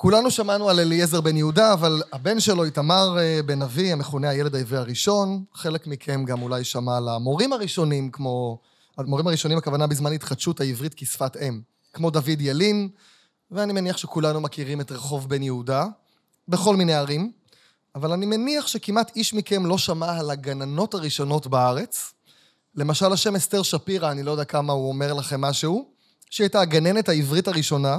כולנו שמענו על אליעזר בן יהודה, אבל הבן שלו, איתמר אה, בן אבי, המכונה הילד העברי הראשון, חלק מכם גם אולי שמע על המורים הראשונים, כמו... המורים הראשונים, הכוונה בזמן התחדשות העברית כשפת אם, כמו דוד ילין, ואני מניח שכולנו מכירים את רחוב בן יהודה, בכל מיני ערים, אבל אני מניח שכמעט איש מכם לא שמע על הגננות הראשונות בארץ. למשל, השם אסתר שפירא, אני לא יודע כמה הוא אומר לכם משהו, שהיא הייתה הגננת העברית הראשונה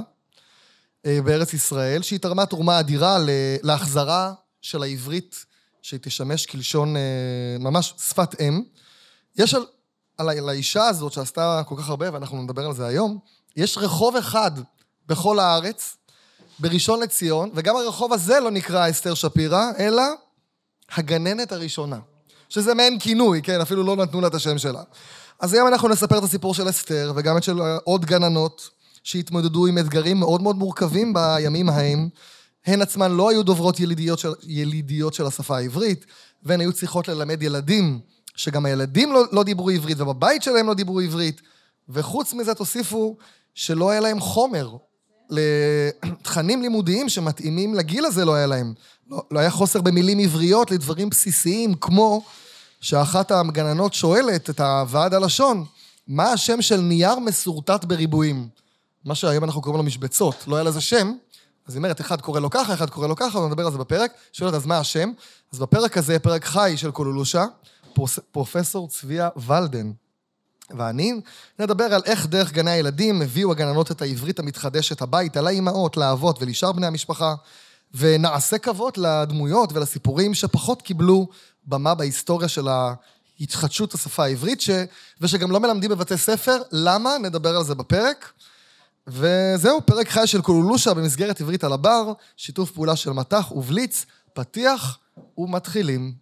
בארץ ישראל, שהיא תרמה תרומה אדירה להחזרה של העברית, שהיא תשמש כלשון אה, ממש שפת אם. יש על, על, על האישה הזאת שעשתה כל כך הרבה, ואנחנו נדבר על זה היום, יש רחוב אחד בכל הארץ, בראשון לציון, וגם הרחוב הזה לא נקרא אסתר שפירא, אלא הגננת הראשונה. שזה מעין כינוי, כן, אפילו לא נתנו לה את השם שלה. אז היום אנחנו נספר את הסיפור של אסתר, וגם את של עוד גננות שהתמודדו עם אתגרים מאוד מאוד מורכבים בימים ההם. הן עצמן לא היו דוברות ילידיות של, ילידיות של השפה העברית, והן היו צריכות ללמד ילדים, שגם הילדים לא, לא דיברו עברית, ובבית שלהם לא דיברו עברית. וחוץ מזה תוסיפו שלא היה להם חומר לתכנים לימודיים שמתאימים לגיל הזה לא היה להם. לא, לא היה חוסר במילים עבריות לדברים בסיסיים, כמו שאחת הגננות שואלת את הוועד הלשון, מה השם של נייר מסורטט בריבועים? מה שהיום אנחנו קוראים לו משבצות, לא היה לזה שם, אז היא אומרת, אחד קורא לו ככה, אחד קורא לו ככה, ונדבר על זה בפרק. שואלת, אז מה השם? אז בפרק הזה, פרק חי של קולולושה, פרופסור צביה ולדן, ואני נדבר על איך דרך גני הילדים הביאו הגננות את העברית המתחדשת הביתה, לאימהות, לאבות ולשאר בני המשפחה, ונעשה כבוד לדמויות ולסיפורים שפחות קיבלו במה בהיסטוריה של התחדשות השפה העברית, ש... ושגם לא מלמדים בבתי ספר. למה? נדבר על זה בפרק. וזהו, פרק חי של קולולושה במסגרת עברית על הבר, שיתוף פעולה של מטח ובליץ, פתיח ומתחילים.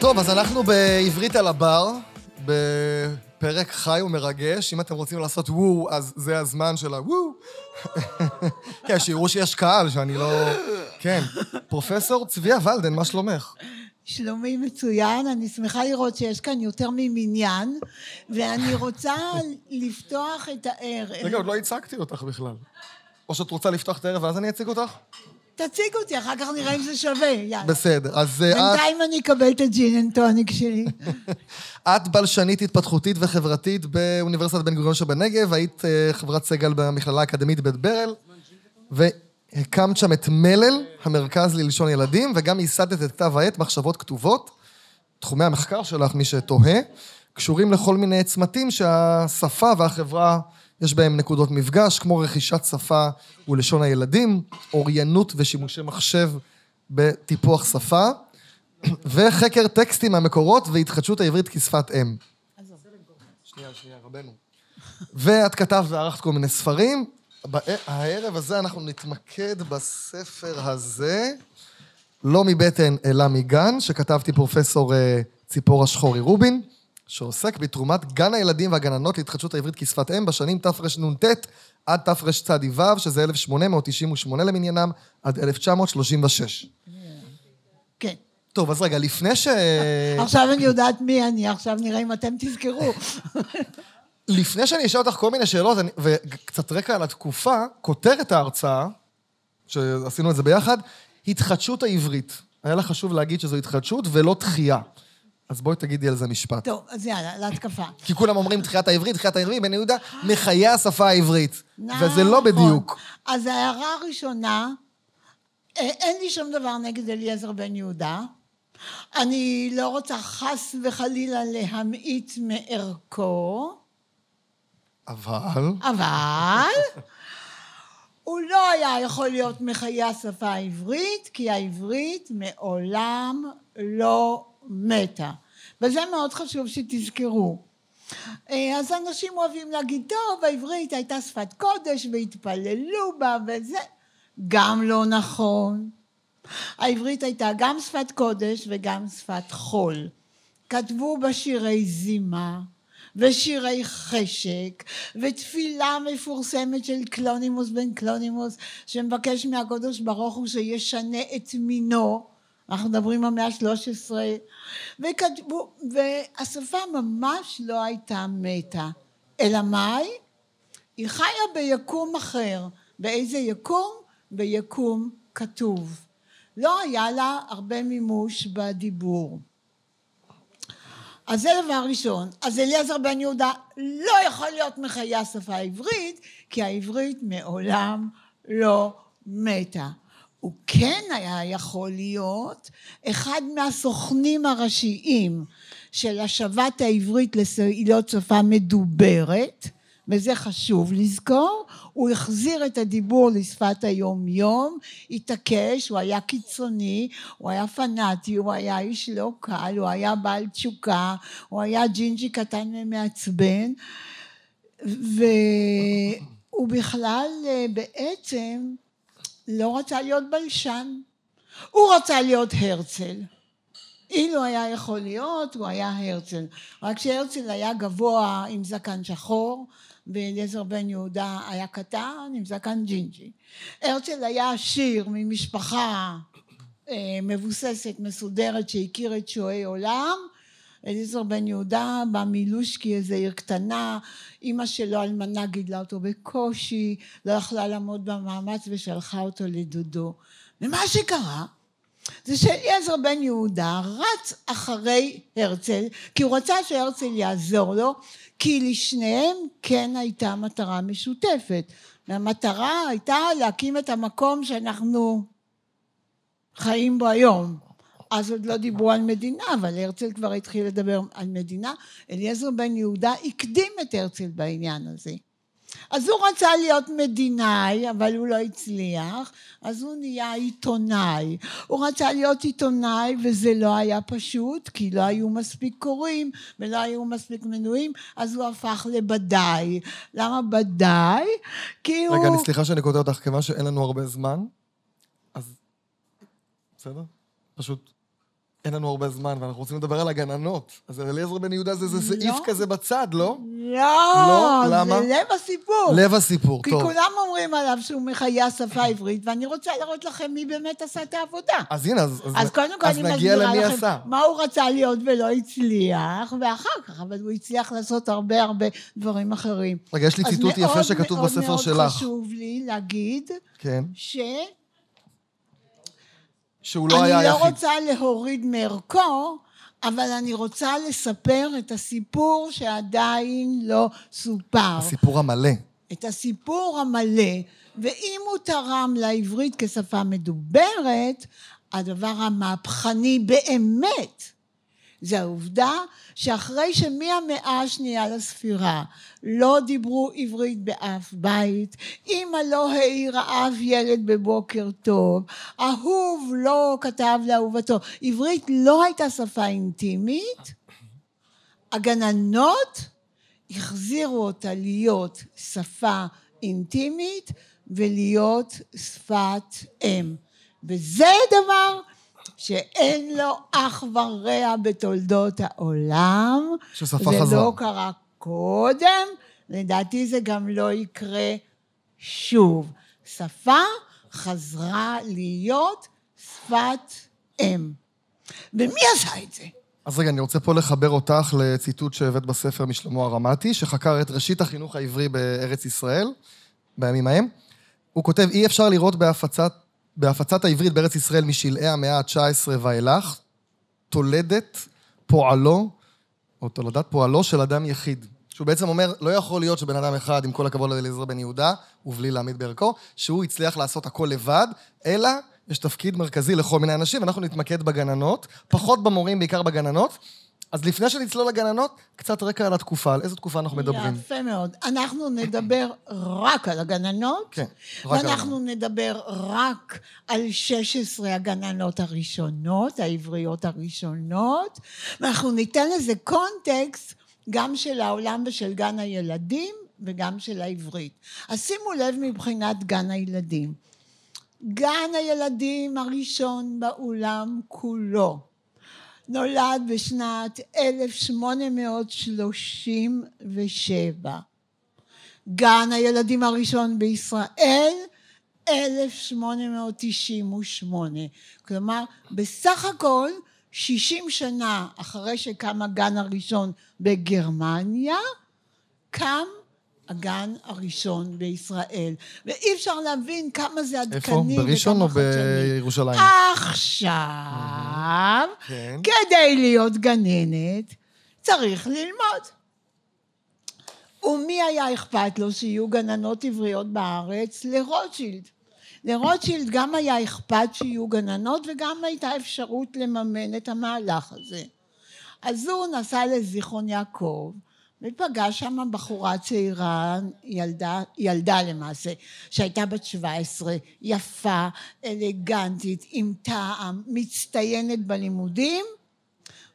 טוב, אז אנחנו בעברית על הבר, בפרק חי ומרגש. אם אתם רוצים לעשות וואו, אז זה הזמן של הוואו. כן, שיראו שיש קהל, שאני לא... כן. פרופסור צביה ולדן, מה שלומך? שלומי מצוין, אני שמחה לראות שיש כאן יותר ממניין, ואני רוצה לפתוח את הערב. רגע, עוד לא הצגתי אותך בכלל. או שאת רוצה לפתוח את הערב ואז אני אציג אותך? תציג אותי, אחר כך נראה אם זה שווה, יאללה. בסדר, אז אה, את... בינתיים אני אקבל את ה gin and tonic שלי. את בלשנית התפתחותית וחברתית באוניברסיטת בן גוריון שבנגב, היית אה, חברת סגל במכללה האקדמית בית ברל, והקמת שם את מלל, המרכז ללשון ילדים, וגם ייסדת את כתב העת מחשבות כתובות. תחומי המחקר שלך, מי שתוהה, קשורים לכל מיני צמתים שהשפה והחברה... יש בהם נקודות מפגש, כמו רכישת שפה ולשון הילדים, אוריינות ושימושי מחשב בטיפוח שפה, וחקר טקסטים מהמקורות והתחדשות העברית כשפת אם. שנייה, שנייה, רבנו. ואת כתבת וערכת כל מיני ספרים. הערב הזה אנחנו נתמקד בספר הזה, לא מבטן אלא מגן, שכתבתי פרופסור אה, ציפורה שחורי רובין. שעוסק בתרומת גן הילדים והגננות להתחדשות העברית כשפת אם בשנים תרנ"ט עד תרצ"ו, שזה 1898 למניינם, עד 1936. כן. טוב, אז רגע, לפני ש... עכשיו אני יודעת מי אני, עכשיו נראה אם אתם תזכרו. לפני שאני אשאל אותך כל מיני שאלות, וקצת רקע על התקופה, כותרת ההרצאה, שעשינו את זה ביחד, התחדשות העברית. היה לך חשוב להגיד שזו התחדשות ולא דחייה. אז בואי תגידי על זה משפט. טוב, אז יאללה, להתקפה. כי כולם אומרים תחיית העברית, תחיית העברית, בן יהודה, מחיי השפה העברית. נכון. וזה לא בדיוק. אז ההערה הראשונה, אה, אין לי שום דבר נגד אליעזר בן יהודה. אני לא רוצה חס וחלילה להמעיט מערכו. אבל? אבל? הוא לא היה יכול להיות מחיי השפה העברית, כי העברית מעולם לא מתה. וזה מאוד חשוב שתזכרו. אה, אז אנשים אוהבים להגיד, טוב, העברית הייתה שפת קודש והתפללו בה וזה. גם לא נכון. העברית הייתה גם שפת קודש וגם שפת חול. כתבו בה שירי זימה ושירי חשק ותפילה מפורסמת של קלונימוס בן קלונימוס שמבקש מהקדוש ברוך הוא שישנה את מינו אנחנו מדברים המאה ה-13, וכתבו, והשפה ממש לא הייתה מתה, אלא מאי? היא חיה ביקום אחר. באיזה יקום? ביקום כתוב. לא היה לה הרבה מימוש בדיבור. אז זה דבר ראשון. אז אליעזר בן יהודה לא יכול להיות מחיי השפה העברית, כי העברית מעולם לא מתה. הוא כן היה יכול להיות אחד מהסוכנים הראשיים של השבת העברית להיות שפה מדוברת, וזה חשוב לזכור, הוא החזיר את הדיבור לשפת היום יום, התעקש, הוא היה קיצוני, הוא היה פנאטי, הוא היה איש לא קל, הוא היה בעל תשוקה, הוא היה ג'ינג'י קטן ומעצבן, והוא בכלל אה, בעצם לא רצה להיות בלשן, הוא רצה להיות הרצל. אילו היה יכול להיות, הוא היה הרצל. רק שהרצל היה גבוה עם זקן שחור, ואליעזר בן יהודה היה קטן עם זקן ג'ינג'י. הרצל היה עשיר ממשפחה אה, מבוססת, מסודרת, שהכיר את שועי עולם. אליעזר בן יהודה בא מלושקי, איזה עיר קטנה, אימא שלו אלמנה גידלה אותו בקושי, לא יכלה לעמוד במאמץ ושלחה אותו לדודו. ומה שקרה זה שאליעזר בן יהודה רץ אחרי הרצל, כי הוא רצה שהרצל יעזור לו, כי לשניהם כן הייתה מטרה משותפת. והמטרה הייתה להקים את המקום שאנחנו חיים בו היום. אז עוד לא דיברו על מדינה, אבל הרצל כבר התחיל לדבר על מדינה. אליעזר בן יהודה הקדים את הרצל בעניין הזה. אז הוא רצה להיות מדינאי, אבל הוא לא הצליח, אז הוא נהיה עיתונאי. הוא רצה להיות עיתונאי וזה לא היה פשוט, כי לא היו מספיק קוראים ולא היו מספיק מנויים, אז הוא הפך לבדאי. למה בדאי? כי הוא... רגע, אני סליחה שאני קוטע אותך, כיוון שאין לנו הרבה זמן, אז... בסדר? פשוט אין לנו הרבה זמן, ואנחנו רוצים לדבר על הגננות. אז אליעזר בן יהודה זה, זה סעיף לא. כזה בצד, לא? לא, לא? למה? זה לב הסיפור. לב הסיפור, כי טוב. כי כולם אומרים עליו שהוא מחיה השפה העברית, ואני רוצה להראות לכם מי באמת עשה את העבודה. אז הנה, אז, אז, אז קודם כל אני מסבירה לכם עשה. מה הוא רצה להיות ולא הצליח, ואחר כך, אבל הוא הצליח לעשות הרבה הרבה דברים אחרים. רגע, יש לי ציטוט יפה שכתוב בספר שלך. אז מאוד מאוד חשוב לי להגיד, כן. ש... שהוא לא היה היחיד. אני לא רוצה להוריד מערכו, אבל אני רוצה לספר את הסיפור שעדיין לא סופר. הסיפור המלא. את הסיפור המלא, ואם הוא תרם לעברית כשפה מדוברת, הדבר המהפכני באמת זה העובדה שאחרי שמהמאה השנייה לספירה לא דיברו עברית באף בית, אמא לא העירה אף ילד בבוקר טוב, אהוב לא כתב לאהובתו, עברית לא הייתה שפה אינטימית, הגננות החזירו אותה להיות שפה אינטימית ולהיות שפת אם. וזה דבר שאין לו אח ורע בתולדות העולם. ששפה חזרה. זה לא קרה קודם, לדעתי זה גם לא יקרה שוב. שפה חזרה להיות שפת אם. ומי עשה את זה? אז רגע, אני רוצה פה לחבר אותך לציטוט שהבאת בספר משלמה הרמתי, שחקר את ראשית החינוך העברי בארץ ישראל, בימים ההם. הוא כותב, אי אפשר לראות בהפצת בהפצת העברית בארץ ישראל משלהי המאה ה-19 ואילך, תולדת פועלו, או תולדת פועלו של אדם יחיד. שהוא בעצם אומר, לא יכול להיות שבן אדם אחד, עם כל הכבוד לאליעזר בן יהודה, ובלי להעמיד בערכו, שהוא הצליח לעשות הכל לבד, אלא יש תפקיד מרכזי לכל מיני אנשים, ואנחנו נתמקד בגננות, פחות במורים, בעיקר בגננות, אז לפני שנצלול לגננות, קצת רקע על התקופה, על איזו תקופה אנחנו מדברים. יפה מאוד. אנחנו נדבר רק על הגננות, כן, רק על ואנחנו נדבר רק על 16 הגננות הראשונות, העבריות הראשונות, ואנחנו ניתן לזה קונטקסט גם של העולם ושל גן הילדים וגם של העברית. אז שימו לב מבחינת גן הילדים. גן הילדים הראשון בעולם כולו. נולד בשנת 1837. גן הילדים הראשון בישראל 1898. כלומר, בסך הכל 60 שנה אחרי שקם הגן הראשון בגרמניה, קם הגן הראשון בישראל. ואי אפשר להבין כמה זה עדכני איפה? בראשון או. בירושלים? עכשיו, כן. כדי להיות גננת, צריך ללמוד. ומי היה אכפת לו שיהיו גננות עבריות בארץ? לרוטשילד. לרוטשילד גם היה אכפת שיהיו גננות וגם הייתה אפשרות לממן את המהלך הזה. אז הוא נסע לזיכרון יעקב ופגש שם בחורה צעירה, ילדה, ילדה למעשה, שהייתה בת 17, יפה, אלגנטית, עם טעם, מצטיינת בלימודים,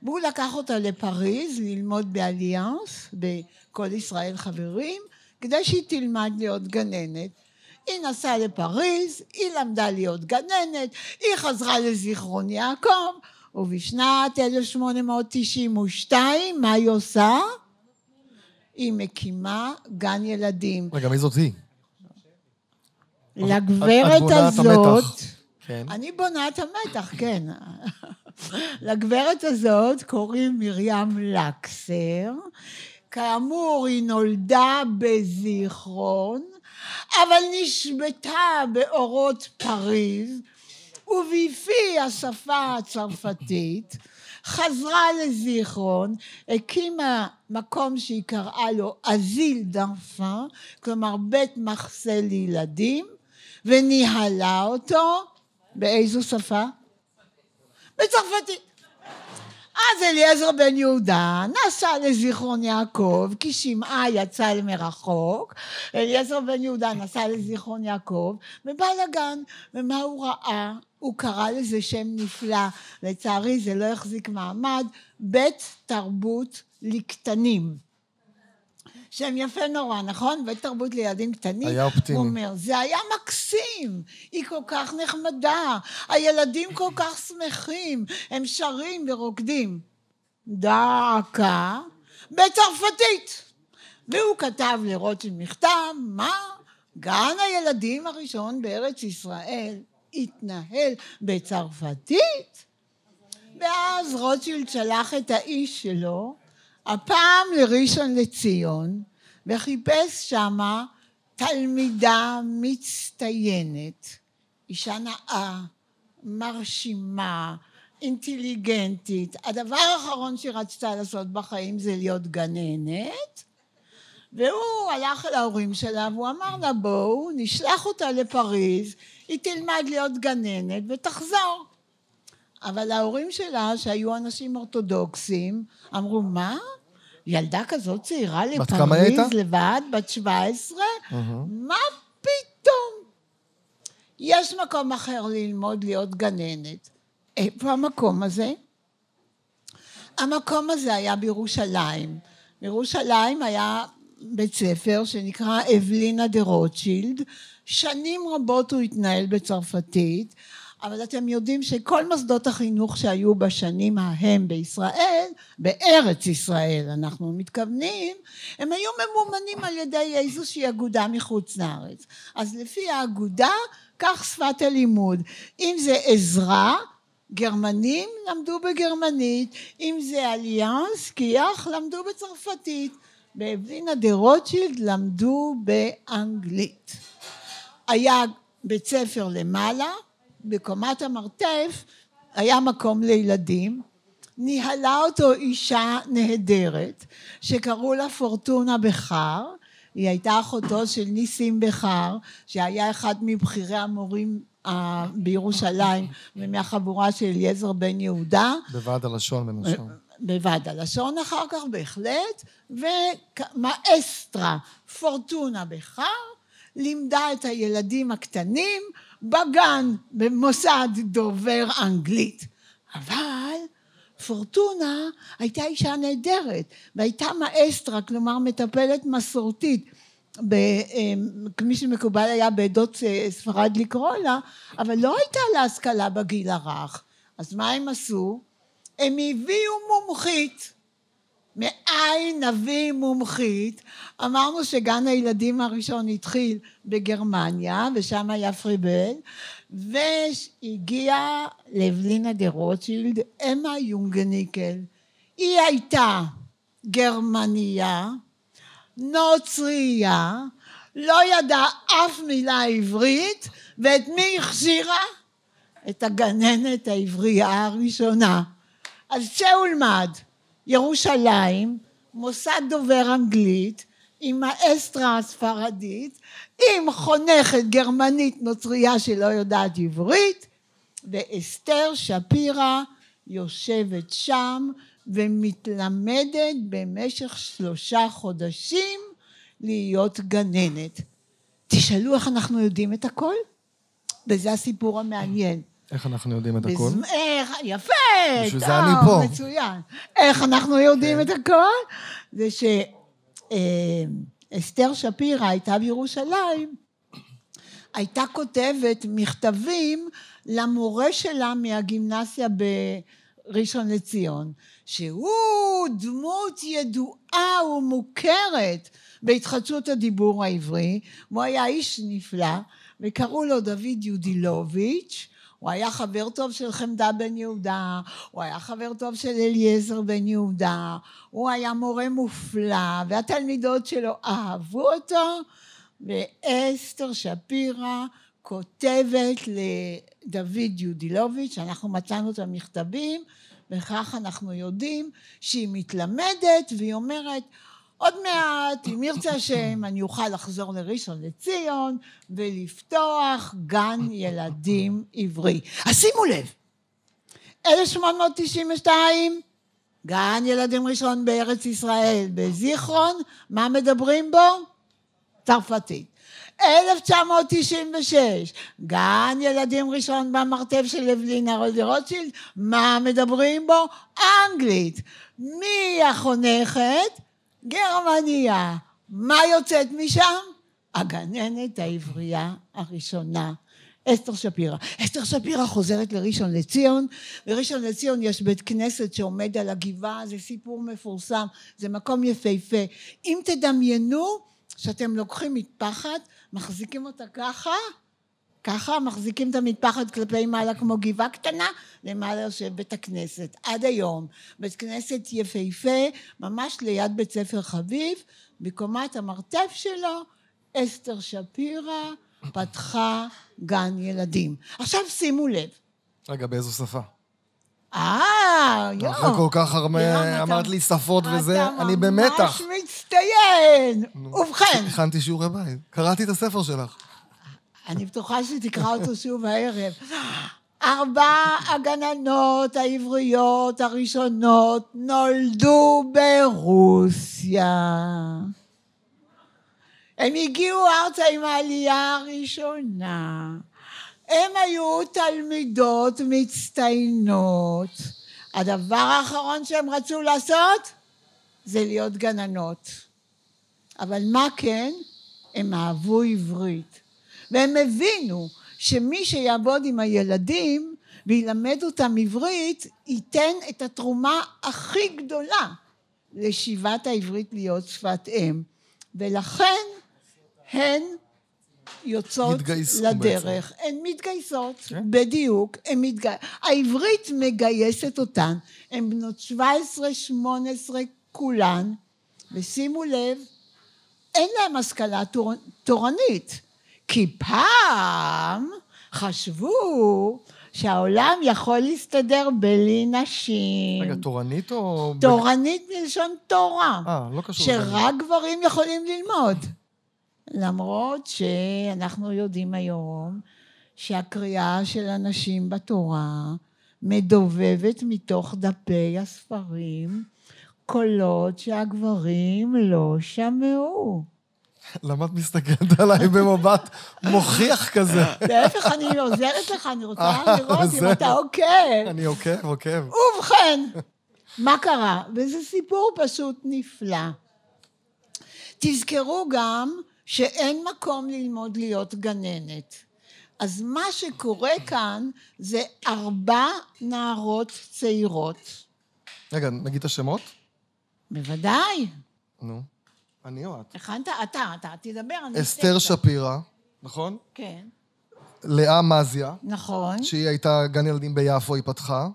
והוא לקח אותה לפריז ללמוד באליאנס, בכל ישראל חברים, כדי שהיא תלמד להיות גננת. היא נסעה לפריז, היא למדה להיות גננת, היא חזרה לזיכרון יעקב, ובשנת 1892, מה היא עושה? היא מקימה גן ילדים. רגע, מי זאת היא? לגברת הזאת. כן. אני בונה את המתח, כן. לגברת הזאת קוראים מרים לקסר. כאמור, היא נולדה בזיכרון, אבל נשבתה באורות פריז, ובפי השפה הצרפתית, חזרה לזיכרון, הקימה מקום שהיא קראה לו אזיל דנפן, כלומר בית מחסה לילדים, וניהלה אותו באיזו שפה? בצרפתית. אז אליעזר בן יהודה נסע לזיכרון יעקב, כי שמעה יצא מרחוק, אליעזר בן יהודה נסע לזיכרון יעקב, ובא לגן, ומה הוא ראה? הוא קרא לזה שם נפלא, לצערי זה לא החזיק מעמד, בית תרבות לקטנים. שם יפה נורא, נכון? בית תרבות לילדים קטנים. היה אופטימי. הוא אומר, זה היה מקסים, היא כל כך נחמדה, הילדים כל כך שמחים, הם שרים ורוקדים. דקה, בצרפתית. והוא כתב לרוטשילד מכתב, מה? גן הילדים הראשון בארץ ישראל התנהל בצרפתית? ואז רוטשילד שלח את האיש שלו, הפעם לראשון לציון, וחיפש שמה תלמידה מצטיינת, אישה נאה, מרשימה, אינטליגנטית. הדבר האחרון שהיא רצתה לעשות בחיים זה להיות גננת, והוא הלך אל ההורים שלה והוא אמר לה בואו נשלח אותה לפריז, היא תלמד להיות גננת ותחזור. אבל ההורים שלה, שהיו אנשים אורתודוקסים, אמרו, מה? ילדה כזאת צעירה לפריז? לבד, בת 17? מה פתאום? יש מקום אחר ללמוד להיות גננת. איפה המקום הזה? המקום הזה היה בירושלים. בירושלים היה בית ספר שנקרא אבלינה דה רוטשילד. שנים רבות הוא התנהל בצרפתית, אבל אתם יודעים שכל מוסדות החינוך שהיו בשנים ההם בישראל, בארץ ישראל אנחנו מתכוונים, הם היו ממומנים על ידי איזושהי אגודה מחוץ לארץ. אז לפי האגודה, כך שפת הלימוד. אם זה עזרה, גרמנים למדו בגרמנית, אם זה אליאנס, כי"ח, למדו בצרפתית. באבלינה דה רוטשילד למדו באנגלית. היה בית ספר למעלה, בקומת המרתף היה מקום לילדים, ניהלה אותו אישה נהדרת שקראו לה פורטונה בכר, היא הייתה אחותו של ניסים בכר שהיה אחד מבכירי המורים אה, בירושלים ומהחבורה של אליעזר בן יהודה. בוועד הלשון בין השאר. בוועד הלשון אחר כך בהחלט, ומאסטרה פורטונה בכר לימדה את הילדים הקטנים בגן במוסד דובר אנגלית. אבל פורטונה הייתה אישה נהדרת והייתה מאסטרה, כלומר מטפלת מסורתית. כמי שמקובל היה בעדות אה, ספרד לקרוא לה, אבל לא הייתה לה השכלה בגיל הרך. אז מה הם עשו? הם הביאו מומחית מאין נביא מומחית. אמרנו שגן הילדים הראשון התחיל בגרמניה, ושם היה פריבל, והגיעה לבלינה דה רוטשילד, אמה יונגניקל. היא הייתה גרמניה, נוצרייה, לא ידעה אף מילה עברית, ואת מי הכשירה? את הגננת העברייה הראשונה. אז צא ולמד, ירושלים, מוסד דובר אנגלית, עם האסטרה הספרדית, עם חונכת גרמנית נוצרייה שלא יודעת עברית, ואסתר שפירא יושבת שם ומתלמדת במשך שלושה חודשים להיות גננת. תשאלו איך אנחנו יודעים את הכל? וזה הסיפור המעניין. איך אנחנו יודעים את הכל? בז... איך, יפה, בשביל זה אני פה. מצוין. איך אנחנו יודעים את הכל? זה שאסתר שפירא הייתה בירושלים, הייתה כותבת מכתבים למורה שלה מהגימנסיה בראשון לציון, שהוא דמות ידועה ומוכרת בהתחדשות הדיבור העברי, והוא היה איש נפלא, וקראו לו דוד יודילוביץ', הוא היה חבר טוב של חמדה בן יהודה, הוא היה חבר טוב של אליעזר בן יהודה, הוא היה מורה מופלא, והתלמידות שלו אהבו אותו, ואסתר שפירא כותבת לדוד יודילוביץ', אנחנו מצאנו את המכתבים, וכך אנחנו יודעים שהיא מתלמדת, והיא אומרת, עוד מעט, אם ירצה השם, אני אוכל לחזור לראשון לציון ולפתוח גן ילדים עברי. אז שימו לב, 1892, גן ילדים ראשון בארץ ישראל, בזיכרון, מה מדברים בו? צרפתית. 1996, גן ילדים ראשון במרתף של לבלינה רוטשילד, מה מדברים בו? אנגלית. מי החונכת? גרמניה. מה יוצאת משם? הגננת העברייה הראשונה, אסתר שפירא. אסתר שפירא חוזרת לראשון לציון, בראשון לציון יש בית כנסת שעומד על הגבעה, זה סיפור מפורסם, זה מקום יפהפה. אם תדמיינו שאתם לוקחים מטפחת, מחזיקים אותה ככה, ככה מחזיקים את המטפחת כלפי מעלה כמו גבעה קטנה, למעלה יושב בית הכנסת. עד היום. בית כנסת יפהפה, ממש ליד בית ספר חביב, בקומת המרתף שלו, אסתר שפירא פתחה גן ילדים. עכשיו שימו לב. רגע, באיזו שפה? אה, יואו. אחרי כל כך הרבה, אתה- אמרת לי שפות וזה, אתה אני במתח. ממש מצטיין. ובכן, הכנתי שיעורי בית, קראתי את הספר שלך. אני בטוחה שתקרא אותו שוב הערב. ארבע הגננות העבריות הראשונות נולדו ברוסיה. הם הגיעו ארצה עם העלייה הראשונה. הם היו תלמידות מצטיינות. הדבר האחרון שהם רצו לעשות זה להיות גננות. אבל מה כן? הם אהבו עברית. והם הבינו שמי שיעבוד עם הילדים וילמד אותם עברית, ייתן את התרומה הכי גדולה לשיבת העברית להיות שפת אם. ולכן הן יוצאות לדרך. הן מתגייסות, כן. בדיוק. הן מתגי... העברית מגייסת אותן. הן בנות 17-18 כולן, ושימו לב, אין להם השכלה תור... תורנית. כי פעם חשבו שהעולם יכול להסתדר בלי נשים. רגע, תורנית או... תורנית מלשון תורה. אה, לא קשור. שרק גברים יכולים ללמוד. למרות שאנחנו יודעים היום שהקריאה של הנשים בתורה מדובבת מתוך דפי הספרים קולות שהגברים לא שמעו. למה את מסתכלת עליי במבט מוכיח כזה? להפך, אני עוזרת לך, אני רוצה אה, לראות אם אתה עוקב. אני עוקב, עוקב. ובכן, מה קרה? וזה סיפור פשוט נפלא. תזכרו גם שאין מקום ללמוד להיות גננת. אז מה שקורה כאן זה ארבע נערות צעירות. רגע, נגיד את השמות? בוודאי. נו. אני או את? הכנת? אתה, אתה, תדבר, אני... אסתר. שפירא, נכון? כן, לאה מזיה, נכון. שהיא הייתה גן ילדים ביפו, היא פתחה.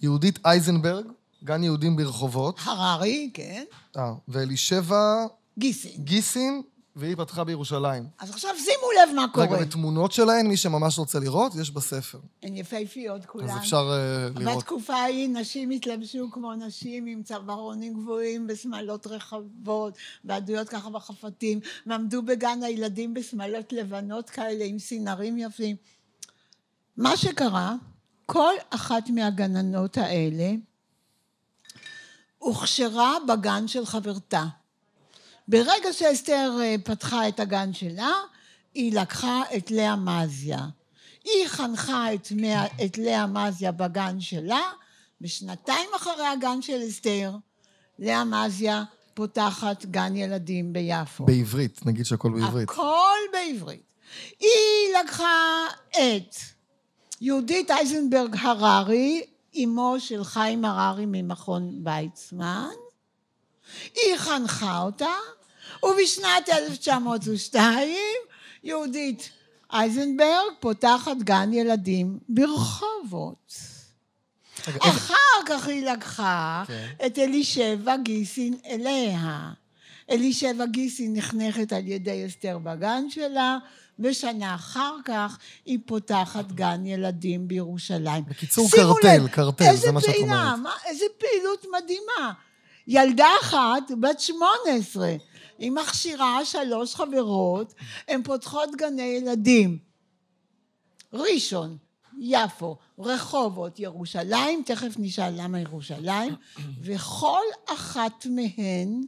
יהודית אייזנברג, גן יהודים ברחובות. הררי, כן. אה, ואלישבע גיסי. גיסין, והיא פתחה בירושלים. אז עכשיו שימו לב מה קורה. רגע, ותמונות שלהן, מי שממש רוצה לראות, יש בספר. הן יפהפיות כולן. אז אפשר uh, לראות. בתקופה ההיא נשים התלבשו כמו נשים עם צווארונים גבוהים בשמלות רחבות, ועדויות ככה בחפתים, ועמדו בגן הילדים בשמלות לבנות כאלה עם סינרים יפים. מה שקרה, כל אחת מהגננות האלה הוכשרה בגן של חברתה. ברגע שאסתר אה, פתחה את הגן שלה, היא לקחה את לאה מזיה. היא חנכה את, את לאה מזיה בגן שלה, ושנתיים אחרי הגן של אסתר, לאה מזיה פותחת גן ילדים ביפו. בעברית, נגיד שהכל בעברית. הכל בעברית. היא לקחה את יהודית אייזנברג הררי, אמו של חיים הררי ממכון ויצמן, היא חנכה אותה, ובשנת 1902 יהודית אייזנברג פותחת גן ילדים ברחובות. אחר כך היא לקחה כן. את אלישבע גיסין אליה. אלישבע גיסין נחנכת על ידי אסתר בגן שלה, ושנה אחר כך היא פותחת גן ילדים בירושלים. בקיצור, קרטל, לב, קרטל, זה מה שאת אומרת. איזה פעילות מדהימה. ילדה אחת, בת שמונה עשרה, היא מכשירה שלוש חברות, הן פותחות גני ילדים. ראשון, יפו, רחובות, ירושלים, תכף נשאל למה ירושלים, וכל אחת מהן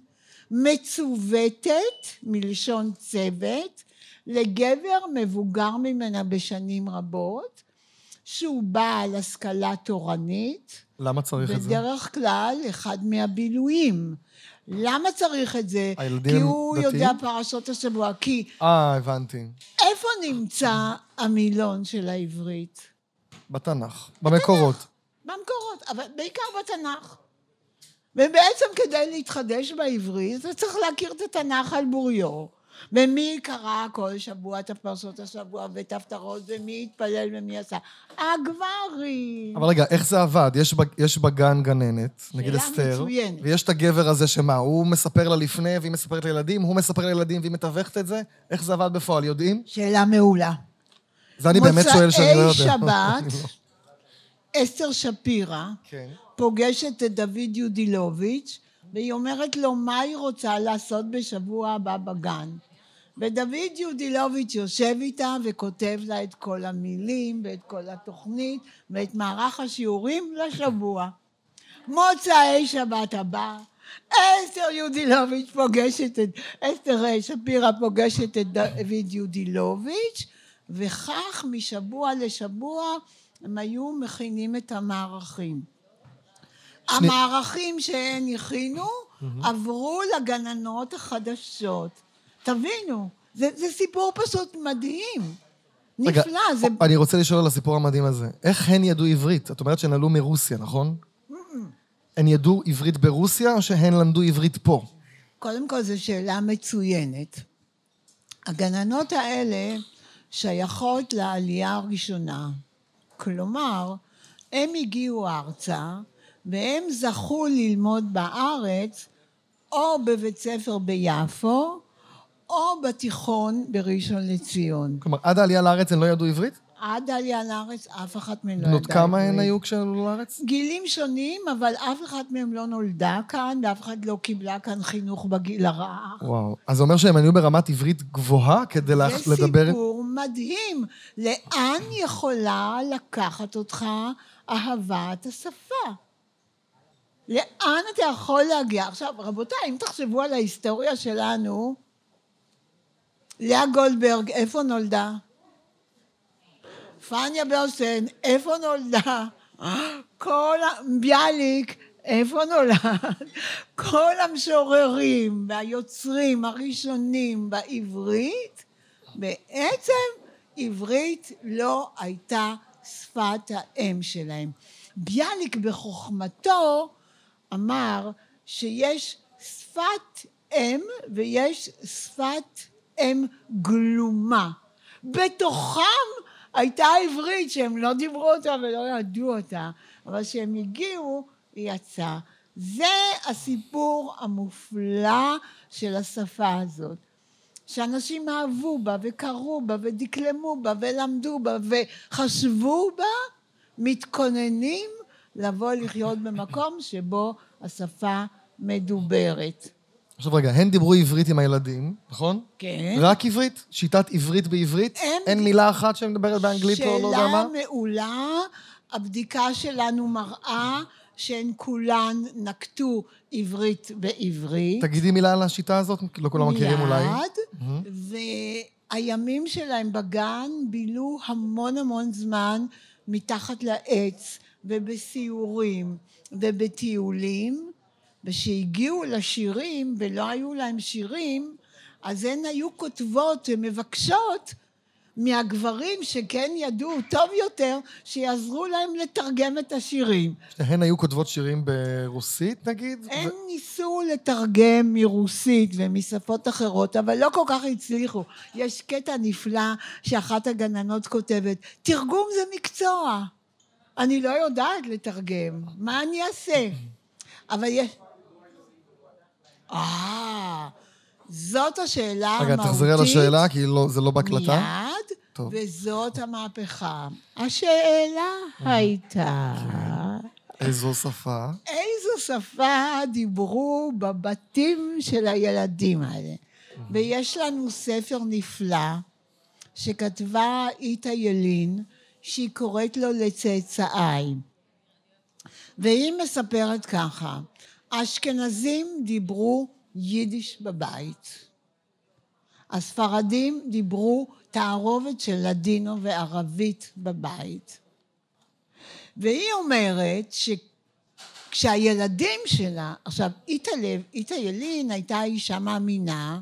מצוותת, מלשון צוות, לגבר מבוגר ממנה בשנים רבות, שהוא בעל השכלה תורנית, למה צריך את זה? בדרך כלל אחד מהבילויים. למה צריך את זה? הילדים כי הם הוא דתיים? יודע פרשות השבוע. כי אה, הבנתי. איפה נמצא המילון של העברית? בתנ"ך, במקורות. במקורות, אבל בעיקר בתנ"ך. ובעצם כדי להתחדש בעברית, אתה צריך להכיר את התנ"ך על בוריו. ומי קרא כל שבוע את הפרשות השבוע ואת ההפטרות, ומי התפלל ומי עשה? הגברים. אבל רגע, איך זה עבד? יש, בג- יש בגן גננת, נגיד אסתר, מצוינת. ויש את הגבר הזה שמה, הוא מספר לה לפני והיא מספרת לילדים, הוא מספר לילדים והיא מתווכת את זה? איך זה עבד בפועל, יודעים? שאלה מעולה. זה אני באמת שואל שאני לא יודע. מוצאי שבת, אסתר שפירא כן. פוגשת את דוד יודילוביץ', והיא אומרת לו מה היא רוצה לעשות בשבוע הבא בגן. ודוד יודילוביץ' יושב איתה וכותב לה את כל המילים ואת כל התוכנית ואת מערך השיעורים לשבוע. מוצאי שבת הבא, אסתר יודילוביץ' פוגשת את, אסתר שפירא פוגשת את דוד יודילוביץ', וכך משבוע לשבוע הם היו מכינים את המערכים. המערכים שהן הכינו עברו לגננות החדשות. תבינו, זה, זה סיפור פשוט מדהים. רגע, נפלא, זה... אני רוצה לשאול על הסיפור המדהים הזה. איך הן ידעו עברית? את אומרת שהן עלו מרוסיה, נכון? הן ידעו עברית ברוסיה, או שהן למדו עברית פה? קודם כל, זו שאלה מצוינת. הגננות האלה שייכות לעלייה הראשונה. כלומר, הם הגיעו ארצה, והם זכו ללמוד בארץ, או בבית ספר ביפו, או בתיכון בראשון לציון. כלומר, עד העלייה לארץ הן לא ידעו עברית? עד העלייה לארץ אף אחת מהן לא ידעה בנות כמה הן עברית. היו כשהן עלו לארץ? גילים שונים, אבל אף אחת מהן לא נולדה כאן, ואף אחת לא קיבלה כאן חינוך בגיל הרך. וואו. אז זה אומר שהם היו ברמת עברית גבוהה כדי זה לדבר... סיפור מדהים. לאן יכולה לקחת אותך אהבת השפה? לאן אתה יכול להגיע? עכשיו, רבותיי, אם תחשבו על ההיסטוריה שלנו, לאה גולדברג, איפה נולדה? פניה ברסן, איפה נולדה? כל ה... ביאליק, איפה נולד? כל המשוררים והיוצרים הראשונים בעברית, בעצם עברית לא הייתה שפת האם שלהם. ביאליק בחוכמתו אמר שיש שפת אם ויש שפת אם גלומה. בתוכם הייתה עברית שהם לא דיברו אותה ולא ידעו אותה, אבל כשהם הגיעו היא יצאה. זה הסיפור המופלא של השפה הזאת. שאנשים אהבו בה וקראו בה ודקלמו בה ולמדו בה וחשבו בה, מתכוננים לבוא לחיות במקום שבו השפה מדוברת. עכשיו רגע, הן דיברו עברית עם הילדים, נכון? כן. רק עברית? שיטת עברית בעברית? הם- אין מילה אחת שמדברת באנגלית או לא יודע מה? שאלה מעולה, הבדיקה שלנו מראה שהן כולן נקטו עברית בעברית. תגידי מילה על השיטה הזאת, לא כולם מכירים אולי. מיד, והימים שלהם בגן בילו המון המון זמן מתחת לעץ ובסיורים ובטיולים, וכשהגיעו לשירים ולא היו להם שירים, אז הן היו כותבות ומבקשות מהגברים שכן ידעו טוב יותר, שיעזרו להם לתרגם את השירים. הן היו כותבות שירים ברוסית נגיד? הם ו- ניסו לתרגם מרוסית ומשפות אחרות, אבל לא כל כך הצליחו. יש קטע נפלא שאחת הגננות כותבת, תרגום זה מקצוע. אני לא יודעת לתרגם, מה אני אעשה? אבל יש... אה, זאת השאלה רגע, המהותית. תחזרי על השאלה, כי לא- זה לא בהקלטה. מיד, טוב. וזאת המהפכה. השאלה הייתה... איזו שפה? איזו שפה דיברו בבתים של הילדים האלה. ויש לנו ספר נפלא שכתבה איתה ילין, שהיא קוראת לו לצאצאיי. והיא מספרת ככה, האשכנזים דיברו יידיש בבית. הספרדים דיברו תערובת של לדינו וערבית בבית. והיא אומרת שכשהילדים שלה, עכשיו איתה לב, איתה ילין הייתה אישה מאמינה,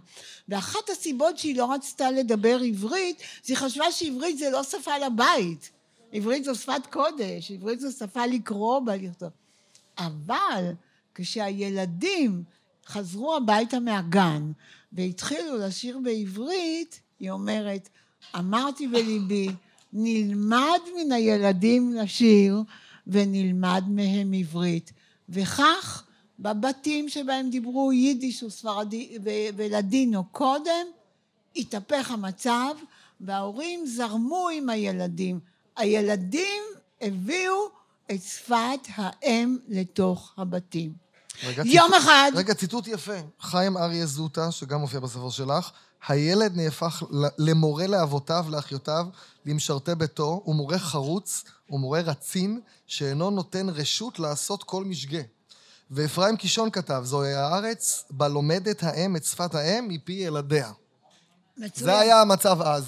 ואחת הסיבות שהיא לא רצתה לדבר עברית, זה היא חשבה שעברית זה לא שפה לבית. עברית זו שפת קודש, עברית זו שפה לקרוא בה, לכתוב. אבל כשהילדים חזרו הביתה מהגן והתחילו לשיר בעברית, היא אומרת, אמרתי בליבי, נלמד מן הילדים לשיר ונלמד מהם עברית. וכך, בבתים שבהם דיברו יידיש וספרדי ולדינו קודם, התהפך המצב וההורים זרמו עם הילדים. הילדים הביאו את שפת האם לתוך הבתים. רגע, יום ציטוט- אחד- רגע, ציטוט יפה. חיים אריה זוטה, שגם מופיע בספר שלך, הילד נהפך למורה לאבותיו, לאחיותיו, למשרתי ביתו, הוא מורה חרוץ, הוא מורה רצין, שאינו נותן רשות לעשות כל משגה. ואפרים קישון כתב, זוהי הארץ בה לומדת האם את שפת האם מפי ילדיה. מצוין. זה היה המצב אז.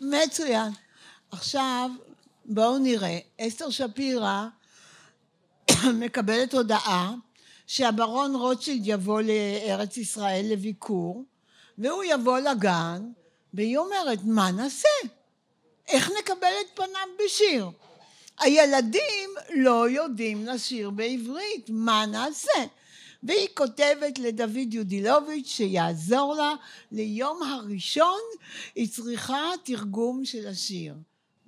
מצוין. עכשיו, בואו נראה. אסתר שפירא מקבלת הודעה שהברון רוטשילד יבוא לארץ ישראל לביקור, והוא יבוא לגן, והיא אומרת, מה נעשה? איך נקבל את פניו בשיר? הילדים לא יודעים לשיר בעברית, מה נעשה? והיא כותבת לדוד יודילוביץ' שיעזור לה ליום הראשון היא צריכה תרגום של השיר.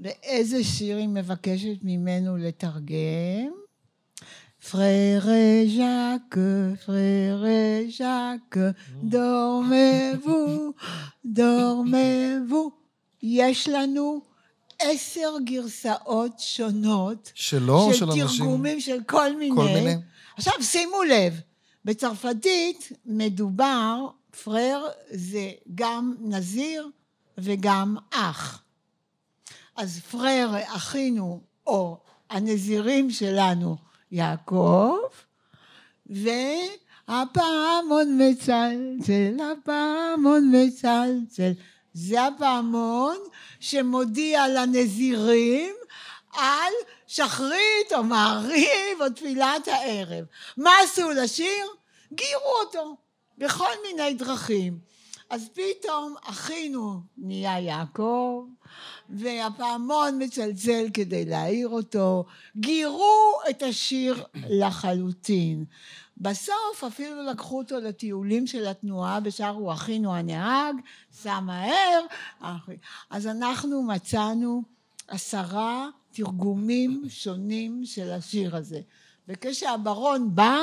ואיזה שיר היא מבקשת ממנו לתרגם? פררה ז'אק, פררה ז'אק, דורמבו, דורמבו. יש לנו עשר גרסאות שונות שלו של של אנשים? תרגומים של כל מיני. כל מיני. עכשיו שימו לב, בצרפתית מדובר, פרר זה גם נזיר וגם אח. אז פרר אחינו, או הנזירים שלנו, יעקב, והפעמון מצלצל, הפעמון מצלצל. זה הפעמון שמודיע לנזירים על שחרית או מעריב או תפילת הערב. מה עשו לשיר? גיירו אותו בכל מיני דרכים. אז פתאום אחינו נהיה יעקב, והפעמון מצלצל כדי להעיר אותו. גיירו את השיר לחלוטין. בסוף אפילו לקחו אותו לטיולים של התנועה ושרו אחינו הנהג, סע מהר. אז אנחנו מצאנו עשרה תרגומים שונים של השיר הזה. וכשהברון בא,